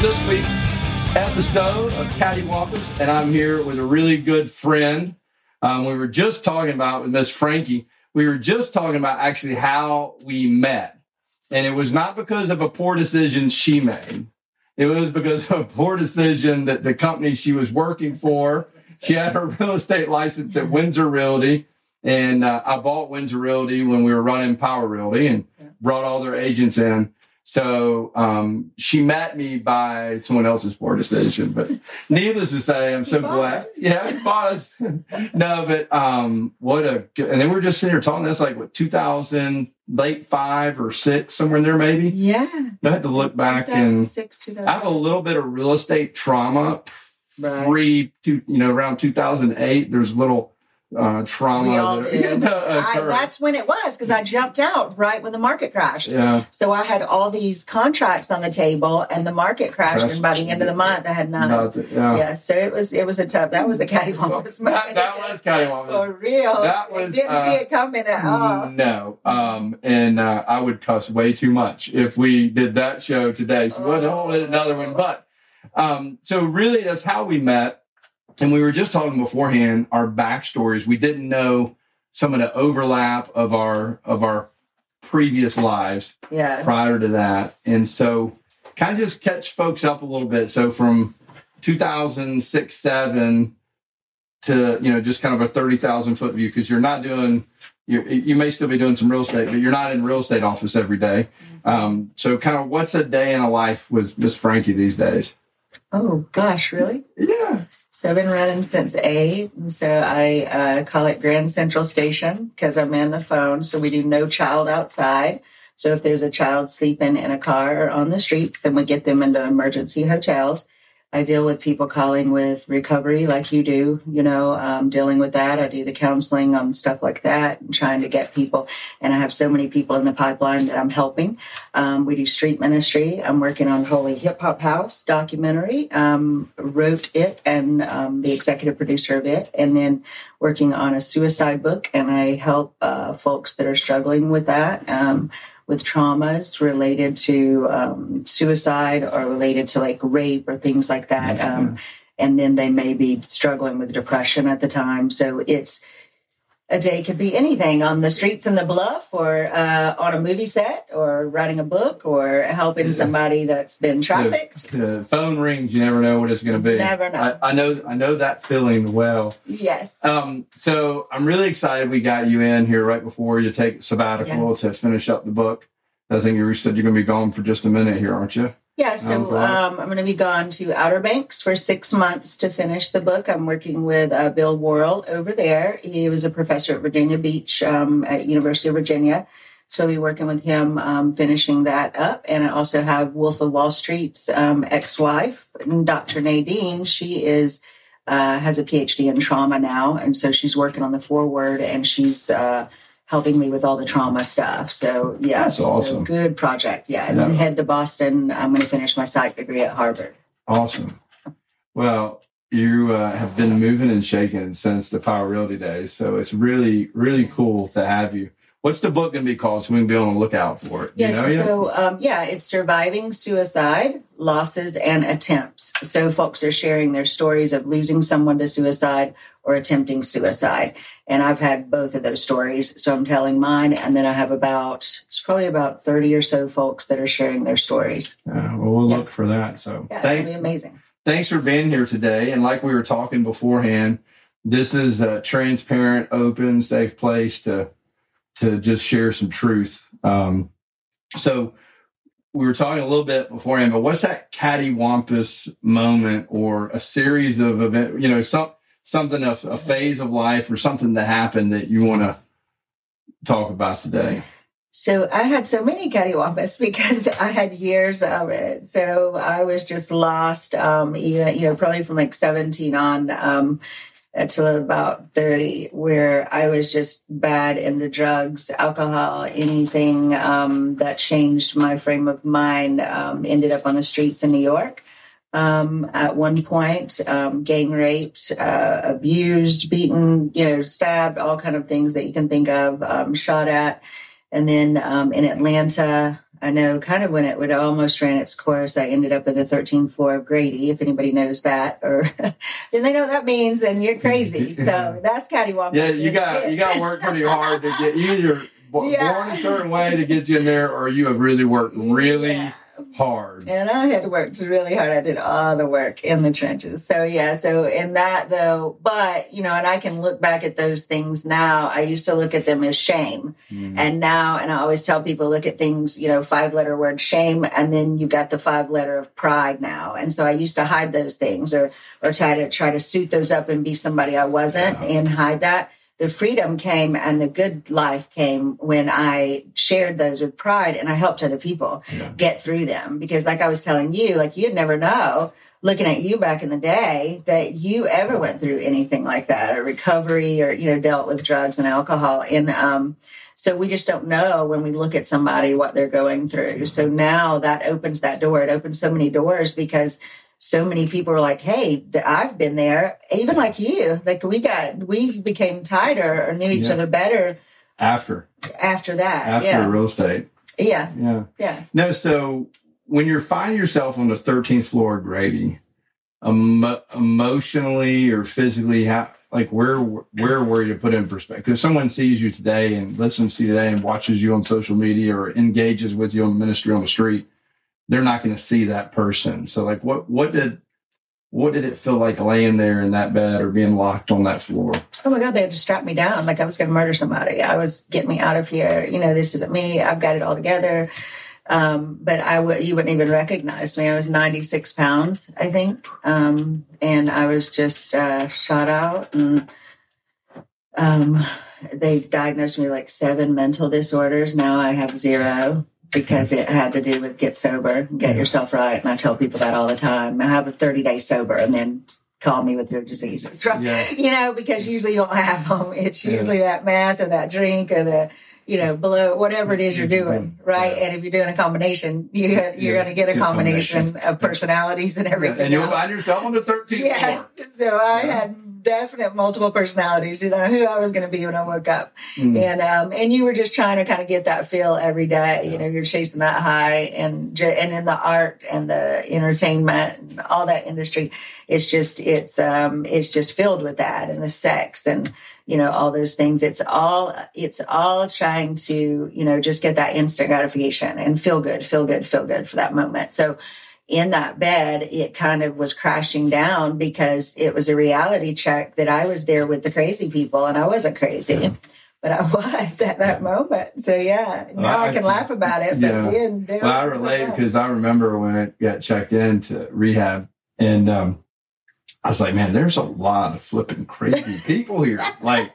this week's episode of Cattywampus, and I'm here with a really good friend. Um, we were just talking about with Miss Frankie. We were just talking about actually how we met, and it was not because of a poor decision she made. It was because of a poor decision that the company she was working for. She had her real estate license at Windsor Realty, and uh, I bought Windsor Realty when we were running Power Realty, and brought all their agents in. So um, she met me by someone else's poor decision, but needless to say, I'm so blessed. Yeah, boss. no, but um, what a good, and then we are just sitting here talking. That's like what 2000, late five or six, somewhere in there, maybe. Yeah. I had to look back and I have a little bit of real estate trauma. Right. Pre, you know, around 2008, there's little uh, trauma. We all did. I, that's when it was because I jumped out right when the market crashed. Yeah. So I had all these contracts on the table, and the market crashed, and by the end of the month, I had none. yeah. yeah. So it was it was a tough. That was a cattywampus moment. That, that was cattywampus for real. That was. I didn't uh, see it coming at all. No. Um. And uh, I would cuss way too much if we did that show today. So oh. we'll hold another one. But um. So really, that's how we met and we were just talking beforehand our backstories. We didn't know some of the overlap of our of our previous lives yeah. prior to that. And so kind of just catch folks up a little bit. So from 2006, seven to, you know, just kind of a 30,000 foot view, because you're not doing, you you may still be doing some real estate, but you're not in real estate office every day. Mm-hmm. Um, so kind of what's a day in a life with Miss Frankie these days? Oh gosh, really? Yeah. So I've been running since eight. And so I uh, call it Grand Central Station because I'm in the phone. So we do no child outside. So if there's a child sleeping in a car or on the streets, then we get them into emergency hotels. I deal with people calling with recovery like you do, you know, um, dealing with that. I do the counseling on stuff like that and trying to get people. And I have so many people in the pipeline that I'm helping. Um, we do street ministry. I'm working on Holy Hip Hop House documentary, um, wrote it and um, the executive producer of it, and then working on a suicide book. And I help uh, folks that are struggling with that. With traumas related to um, suicide or related to like rape or things like that. Mm-hmm. Um, and then they may be struggling with depression at the time. So it's a day could be anything on the streets in the bluff or uh, on a movie set or writing a book or helping somebody that's been trafficked. The, the phone rings, you never know what it's going to be. Never know. I, I, know. I know that feeling well. Yes. Um, so I'm really excited we got you in here right before you take sabbatical yeah. to finish up the book. I think you said you're going to be gone for just a minute here, aren't you? Yeah, so um, I'm going to be gone to Outer Banks for six months to finish the book. I'm working with uh, Bill Worrell over there. He was a professor at Virginia Beach um, at University of Virginia. So I'll be working with him, um, finishing that up. And I also have Wolf of Wall Street's um, ex-wife, Dr. Nadine. She is uh, has a PhD in trauma now, and so she's working on the foreword, and she's uh, helping me with all the trauma stuff. So yeah, that's awesome. So good project. Yeah, and yeah. then head to Boston. I'm going to finish my psych degree at Harvard. Awesome. Well, you uh, have been moving and shaking since the Power Realty days, so it's really really cool to have you. What's the book going to be called so we can be on the lookout for it? Yes. You know so, um, yeah, it's Surviving Suicide, Losses, and Attempts. So, folks are sharing their stories of losing someone to suicide or attempting suicide. And I've had both of those stories. So, I'm telling mine. And then I have about, it's probably about 30 or so folks that are sharing their stories. Yeah, well, we'll yeah. look for that. So, yeah, thank, it's going to be amazing. Thanks for being here today. And like we were talking beforehand, this is a transparent, open, safe place to to just share some truth. Um, so we were talking a little bit beforehand, but what's that cattywampus moment or a series of events, you know, some, something, a, a phase of life or something that happened that you want to talk about today? So I had so many cattywampus because I had years of it. So I was just lost, um, you know, probably from like 17 on. Um, until about 30 where i was just bad into drugs alcohol anything um, that changed my frame of mind um, ended up on the streets in new york. Um, at one point um, gang raped uh, abused beaten you know stabbed all kind of things that you can think of um, shot at. And then um, in atlanta I know kind of when it would almost ran its course, I ended up in the 13th floor of Grady. If anybody knows that, or then they know what that means, and you're crazy. So that's cattywampus. Yeah, you got you got to work pretty hard to get you either b- Yeah. born a certain way to get you in there, or you have really worked really Yeah. Hard. And I had worked really hard. I did all the work in the trenches. So yeah, so in that though, but you know, and I can look back at those things now. I used to look at them as shame. Mm. And now, and I always tell people, look at things, you know, five letter word shame, and then you got the five letter of pride now. And so I used to hide those things or, or try to try to suit those up and be somebody I wasn't Yeah. and hide that. The freedom came and the good life came when I shared those with pride and I helped other people Yeah. get through them. Because like I was telling you, like you'd never know looking at you back in the day that you ever went through anything like that or recovery or, you know, dealt with drugs and alcohol. And, um, so we just don't know when we look at somebody what they're going through. So now that opens that door. It opens so many doors because so many people are like, "Hey, I've been there." Even like you, like we got, we became tighter or knew each Yeah. other better After after that. after yeah, real estate, yeah, yeah. yeah. No, so when you're finding yourself on the 13th floor Grady, emo- emotionally or physically, how like where where were you put in perspective? If someone sees you today and listens to you today and watches you on social media or engages with you on the ministry on the street, they're not going to see that person. So like, what what did what did it feel like laying there in that bed or being locked on that floor? Oh my God, they had to strap me down like I was going to murder somebody. I was getting me out of here. You know, this isn't me. I've got it all together. Um, but I would, you wouldn't even recognize me. I was 96 pounds, I think. Um, and I was just, uh, shot out and, um, they diagnosed me like seven mental disorders. Now I have zero because it had to do with get sober, get mm-hmm. yourself right. And I tell people that all the time. I have a 30 day sober and then call me with your diseases, right? Yeah. you know, because usually you don't have them. It's Yeah. usually that math or that drink or the, you know, below whatever it is you're doing, right? Yeah. And if you're doing a combination, you, you're Yeah. going to get a Good combination of personalities and everything. And you'll else. find yourself on the 13th Yes. So I Yeah. had definite multiple personalities. You know who I was going to be when I woke up. Mm. and um, and you were just trying to kind of get that feel every day. You know, you're chasing that high, and and in the art and the entertainment and all that industry, it's just it's um it's just filled with that and the sex and you know all those things. It's all it's all trying to you know just get that instant gratification and feel good, feel good, feel good for that moment. So in that bed, it kind of was crashing down because it was a reality check that I was there with the crazy people and I wasn't crazy, but I was at that moment. So yeah, now I, I- can laugh about it. But Yeah. then Well, I relate because I remember when I got checked into rehab and um, I was like, man, there's a lot of flipping crazy people here. Like,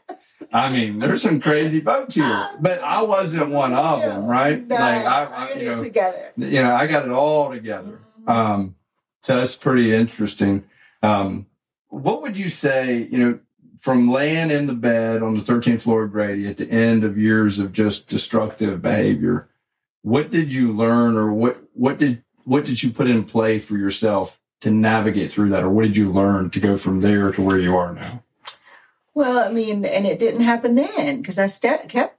I mean, there's some crazy folks here, but I wasn't one of them, right? No, like, I, I you know, together. you know, I got it all together. Um, so that's pretty interesting. Um, what would you say, you know, from laying in the bed on the 13th floor of Grady at the end of years of just destructive behavior, what did you learn or what, what did, what did you put in play for yourself to navigate through that? Or what did you learn to go from there to where you are now? Well, I mean, and it didn't happen then because I st- kept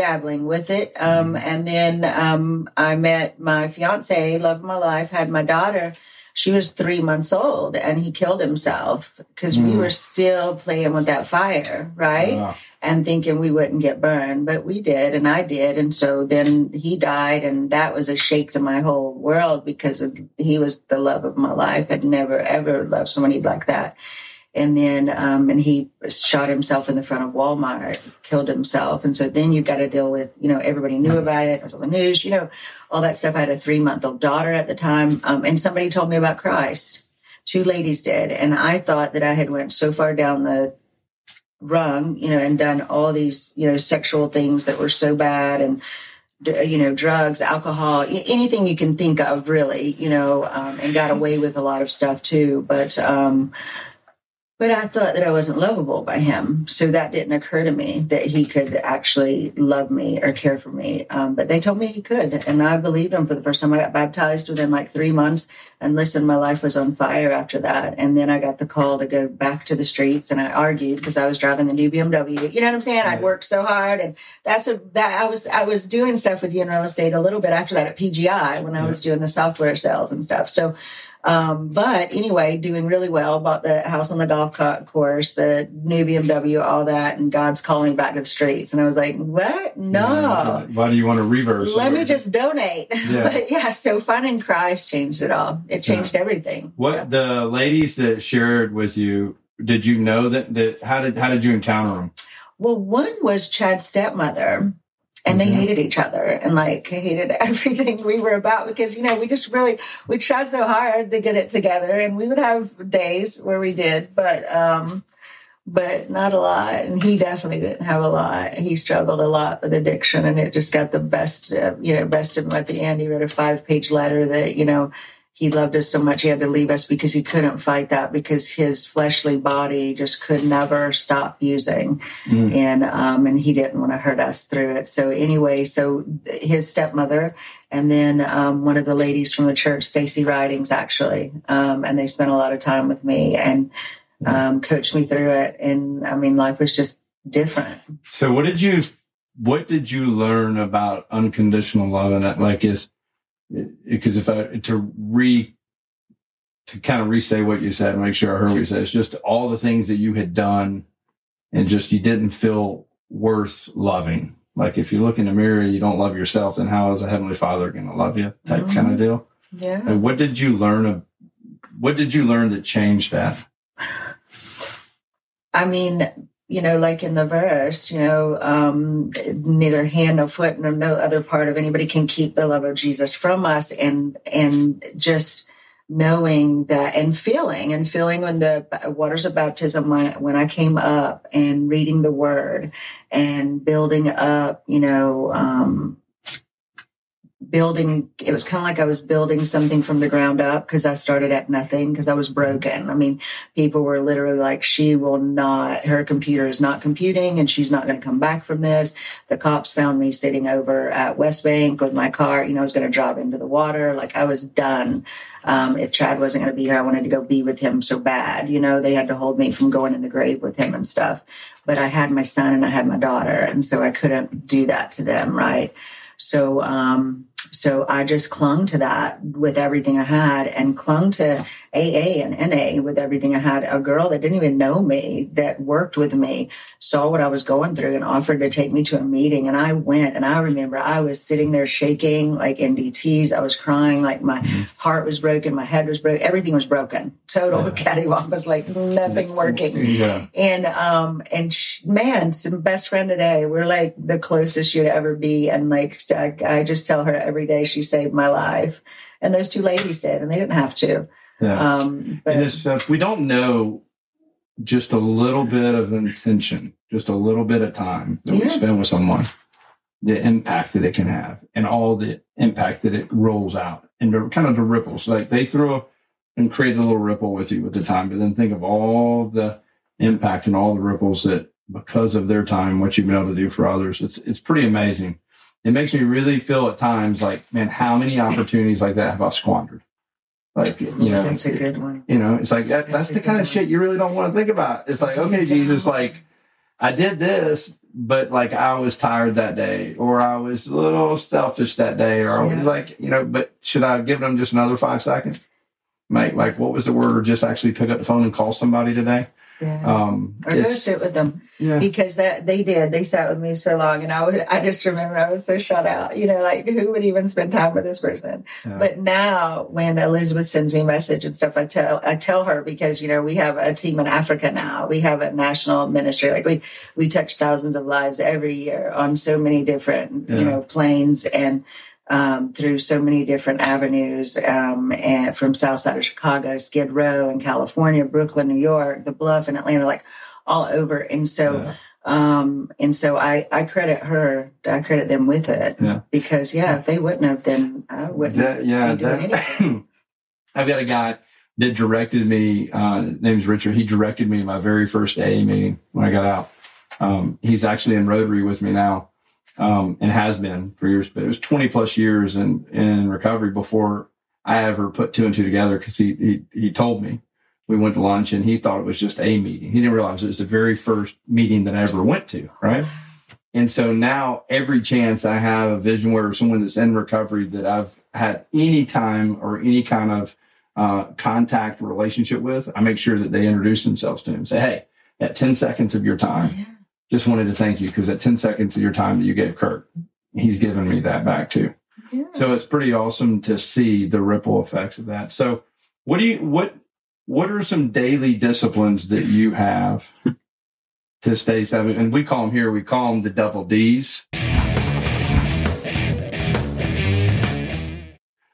dabbling with it. Um, and then um, I met my fiance, love of my life, had my daughter. She was three months old, and he killed himself because we Mm. were still playing with that fire, right? And thinking we wouldn't get burned, but we did, and I did. And so then he died, and that was a shake to my whole world because of, he was the love of my life. I'd never ever loved somebody like that. And then, um, and he shot himself in the front of Walmart, killed himself. And so then you've got to deal with, you know, everybody knew about it. It was on the news, you know, all that stuff. I had a three month old daughter at the time. Um, and somebody told me about Christ. Two ladies did. And I thought that I had went so far down the rung, you know, and done all these, you know, sexual things that were so bad and, you know, drugs, alcohol, anything you can think of, really, you know, um, and got away with a lot of stuff too. But, um, But I thought that I wasn't lovable by him. So that didn't occur to me that he could actually love me or care for me. Um, but they told me he could. And I believed him for the first time. I got baptized within like three months. And listen, my life was on fire after that. And then I got the call to go back to the streets and I argued because I was driving the new BMW. You know what I'm saying? I'd worked so hard. And that's what that I was, I was doing stuff with you in real estate a little bit after that at PGI when I was doing the software sales and stuff. So, um, but anyway, doing really well. Bought the house on the golf course, the new BMW, all that, and God's calling back to the streets. And I was like, "What? No." Yeah, why do you want to reverse? Let me just donate. Yeah. but yeah, so finding Christ changed it all. It changed yeah. everything. What the ladies that shared with you? Did you know that? That how did how did you encounter them? Well, one was Chad's stepmother and they mm-hmm. hated each other and like hated everything we were about because you know we just really we tried so hard to get it together and we would have days where we did but um but not a lot. And he definitely didn't have a lot. He struggled a lot with addiction and it just got the best uh, you know best of him. At the end he wrote a five page letter that you know he loved us so much he had to leave us because he couldn't fight that because his fleshly body just could never stop using. Mm. and um and he didn't want to hurt us through it. So anyway so his stepmother and then um, one of the ladies from the church stacy ridings actually um, and they spent a lot of time with me and um, coached me through it. And i mean life was just different. So what did you what did you learn about unconditional love? And that like is because if I to re to kind of re-say what you said and make sure I heard what you said, it's just all the things that you had done and just you didn't feel worth loving. Like if you look in the mirror, you don't love yourself, then how is a heavenly father going to love you? Type mm-hmm. kind of deal. Yeah. And what did you learn of, what did you learn that changed that? I mean, you know, like in the verse, you know, um, neither hand nor foot nor no other part of anybody can keep the love of Jesus from us. And, and just knowing that and feeling and feeling when the waters of baptism, when, when I came up and reading the word and building up, you know, um, building it was kind of like i was building something from the ground up because i started at nothing because i was broken. I mean people were literally like she will not her computer is not computing and she's not going to come back from this. The cops found me sitting over at west bank with my car you know i was going to drop into the water. Like i was done. Um, if chad wasn't going to be here i wanted to go be with him so bad you know? They had to hold me from going in the grave with him and stuff. But i had my son and i had my daughter and so i couldn't do that to them right? So um so I just clung to that with everything I had and clung to AA and NA with everything I had. A girl that didn't even know me that worked with me saw what I was going through and offered to take me to a meeting. And I went and I remember I was sitting there shaking like NDTs. I was crying like my mm-hmm. heart was broken. My head was broken. Everything was broken. Total yeah. cattywampus, was like nothing working. Yeah. And, um, and sh- man, some best friend today. We're like the closest you'd ever be. And like, I, I just tell her every day she saved my life. And those two ladies did, and they didn't have to. Yeah. Um, but if we don't know just a little bit of intention, just a little bit of time that yeah. we spend with someone, the impact that it can have and all the impact that it rolls out and the kind of the ripples. Like they throw and create a little ripple with you with the time, but then think of all the impact and all the ripples that because of their time, what you've been able to do for others. It's it's pretty amazing. It makes me really feel at times like, man, how many opportunities like that have I squandered? Like, you know, that's a good one. You know, it's like that, that's, that's the kind of shit you really don't want to think about. It's like, okay, Jesus, like, I did this, but like I was tired that day, or I was a little selfish that day, or I was like, you know, but should I give them just another five seconds? Make like, what was the word, or just actually pick up the phone and call somebody today? Yeah. Um, or go sit with them. Yeah. Because that they did. They sat with me so long, and I would. I just remember I was so shut out. You know, like who would even spend time with this person? Yeah. But now, when Elizabeth sends me a message and stuff, I tell I tell her because you know we have a team in Africa now. We have a national ministry. Like we we touch thousands of lives every year on so many different yeah. you know planes and um, through so many different avenues um, and from south side of chicago skid row in california brooklyn new york the bluff in atlanta like all over and so yeah. um and so i i credit her i credit them with it yeah. because yeah if they wouldn't have then i wouldn't that, yeah that, anything i've got a guy that directed me. Uh, name's Richard. He directed me in my very first AA meeting when I got out. Um, he's actually in Rotary with me now, um, and has been for years. But it was 20 plus years in in recovery before I ever put two and two together because he, he he told me. We went to lunch and he thought it was just a meeting. He didn't realize it was the very first meeting that I ever went to. Right. And so now every chance I have a vision where someone that's in recovery that I've had any time or any kind of uh, contact relationship with, I make sure that they introduce themselves to him. Say, hey, at 10 seconds of your time. Just wanted to thank you because at 10 seconds of your time that you gave Kurt, he's given me that back too. Yeah. So it's pretty awesome to see the ripple effects of that. So what do you, what, what are some daily disciplines that you have to stay seven? And we call them here, we call them the double D's.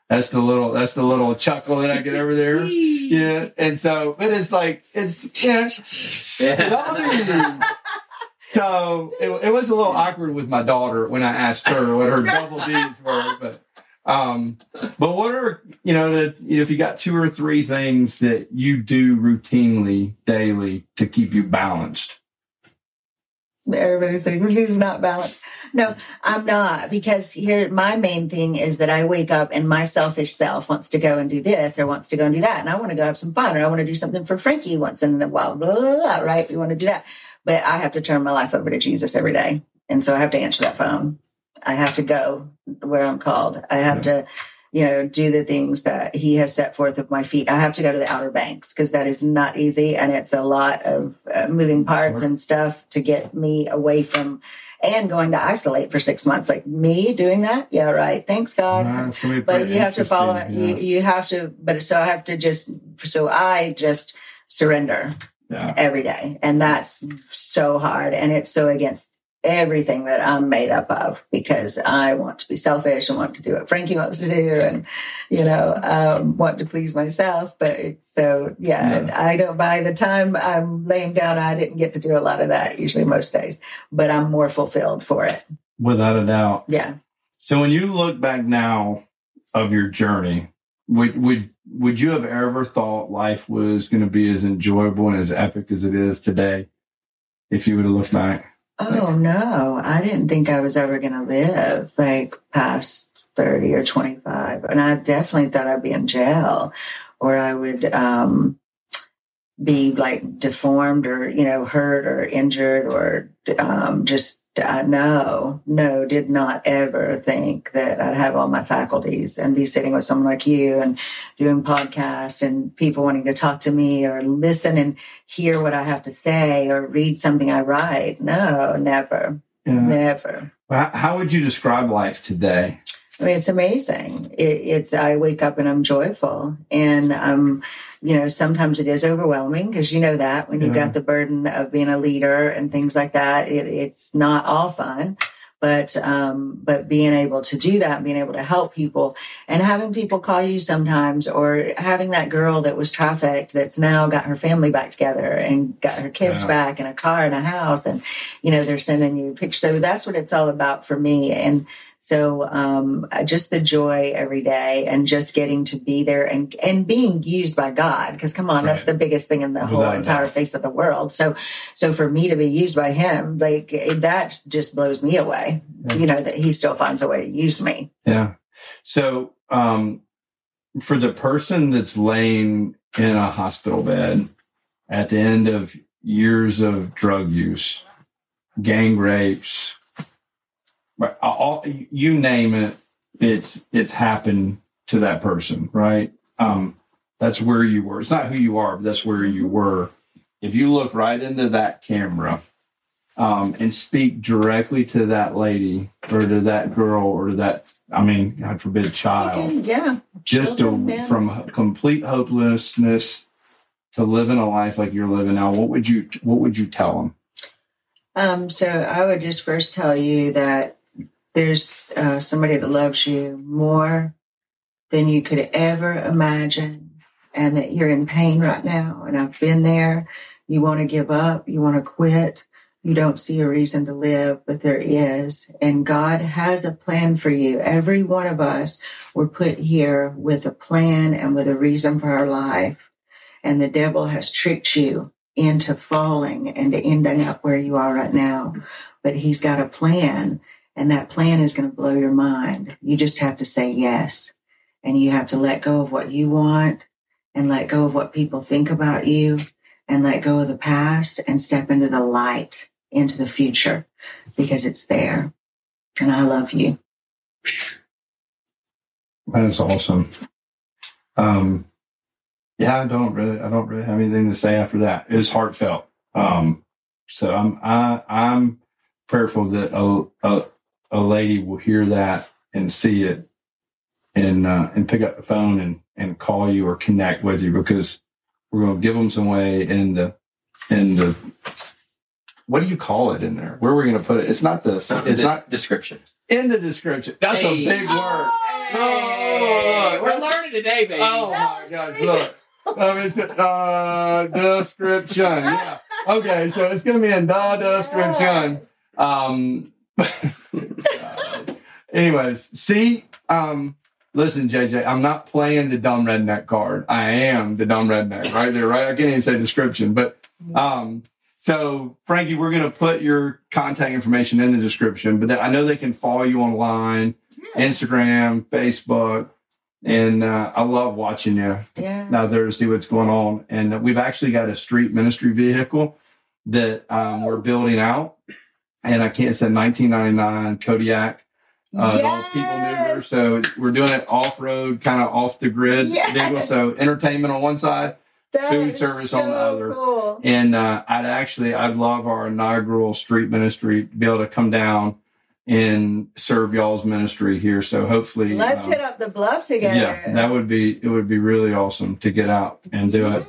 That's the little that's the little chuckle that I get over there. Yeah. And so but it's like it's yeah. so it, it was a little awkward with my daughter when I asked her what her double D's were, but um, but what are you know the, if you got two or three things that you do routinely daily to keep you balanced? everybody's like, she's not balanced. No, I'm not because here my main thing is that I wake up and my selfish self wants to go and do this or wants to go and do that. And I want to go have some fun or I want to do something for Frankie once in a while, blah, blah, blah, right? We want to do that. But I have to turn my life over to Jesus every day. And so I have to answer that phone. I have to go where I'm called. I have yeah. to you know, do the things that he has set forth with my feet. I have to go to the Outer Banks because that is not easy. And it's a lot of uh, moving parts and stuff to get me away from and going to isolate for six months. Like me doing that. Yeah. Right. Thanks God. but you have to follow yeah. you, you have to, but so I have to just, so I just surrender yeah. every day. And that's so hard. And it's so against everything that I'm made up of because I want to be selfish and want to do what Frankie wants to do and, you know, um, want to please myself. But so, yeah, yeah, I don't, by the time I'm laying down, I didn't get to do a lot of that usually most days, but I'm more fulfilled for it. Without a doubt. Yeah. So when you look back now of your journey, would, would, would you have ever thought life was going to be as enjoyable and as epic as it is today if you would have looked back? Oh no, I didn't think I was ever going to live like past 30 or 25. And I definitely thought I'd be in jail or I would um, be like deformed or, you know, hurt or injured or um, just uh, no, no, did not ever think that I'd have all my faculties and be sitting with someone like you and doing podcasts and people wanting to talk to me or listen and hear what I have to say or read something I write. No, never, yeah. never. How would you describe life today? I mean, it's amazing. It, it's I wake up and I'm joyful, and um, you know, sometimes it is overwhelming because you know that when you've yeah. got the burden of being a leader and things like that, it, it's not all fun. But um, but being able to do that, being able to help people, and having people call you sometimes, or having that girl that was trafficked that's now got her family back together and got her kids yeah. back and a car and a house, and you know they're sending you pictures. So that's what it's all about for me. And so um, just the joy every day and just getting to be there and and being used by God because come on, right. that's the biggest thing in the Without whole entire face of the world. So so for me to be used by Him, like that just blows me away. Yeah. You know that He still finds a way to use me. Yeah. So um, for the person that's laying in a hospital bed at the end of years of drug use, gang rapes, Right. All, you name it, it's it's happened to that person, right? Um, that's where you were. It's not who you are, but that's where you were. If you look right into that camera um, and speak directly to that lady or to that girl or to that, I mean, God forbid, child. Yeah. Just to, from complete hopelessness to living a life like you're living now, what would you what would you tell them? Um, so I would just first tell you that there's uh, somebody that loves you more than you could ever imagine, and that you're in pain right now. And I've been there. You want to give up, you want to quit, you don't see a reason to live, but there is. And God has a plan for you. Every one of us were put here with a plan and with a reason for our life. And the devil has tricked you into falling and ending up where you are right now. But he's got a plan, and that plan is going to blow your mind. You just have to say yes. And you have to let go of what you want and let go of what people think about you and let go of the past and step into the light, into the future because it's there. And I love you. That is awesome. Um, yeah, I don't really, I don't really have anything to say after that. It's heartfelt. Um, so I'm, I, I'm prayerful that a, a, a lady will hear that and see it and, uh, and pick up the phone and, and call you or connect with you because we're going to give them some way in the, in the, what do you call it in there? Where are we going to put it? It's not this. It's De- not description. in the description. That's a Hey. big word. Hey, Oh, we're that's- learning today, baby. Oh That my was God! Look, um, it's uh, description. Yeah. Okay, so it's gonna be in the description. Um. anyways, see, um, listen, JJ, I'm not playing the dumb redneck card. I am the dumb redneck right there, right? I can't even say description, but um. So, Frankie, we're going to put your contact information in the description, but I know they can follow you online, Instagram, Facebook, and uh, I love watching you Yeah. out there to see what's going on. And we've actually got a street ministry vehicle that um, we're building out, and I can't say 1999 Kodiak uh, the old people. Yes. So we're doing it off road, kind of off the grid Yes. So entertainment on one side, That food service so on the other. Cool. and uh, I'd actually, I'd love our inaugural street ministry to be able to come down and serve y'all's ministry here. So hopefully, Let's um, hit up the bluff together. yeah, that would be it. Would be really awesome to get out and do it.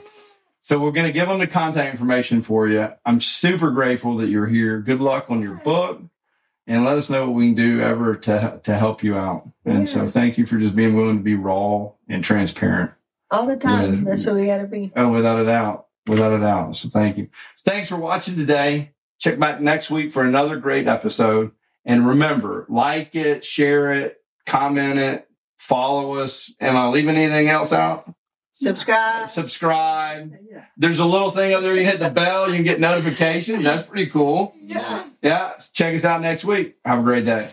So we're going to give them the contact information for you. I'm super grateful that you're here. Good luck on your book, and let us know what we can do ever to to help you out. And so thank you for just being willing to be raw and transparent. All the time. Yeah. That's what we got to be. Oh, without a doubt. Without a doubt. So thank you. Thanks for watching today. Check back next week for another great episode. And remember, like it, share it, comment it, follow us. Am I leaving anything else out? Subscribe. Subscribe. There's a little thing up there. You hit the bell, you can get notifications. That's pretty cool. Yeah. Yeah. Check us out next week. Have a great day.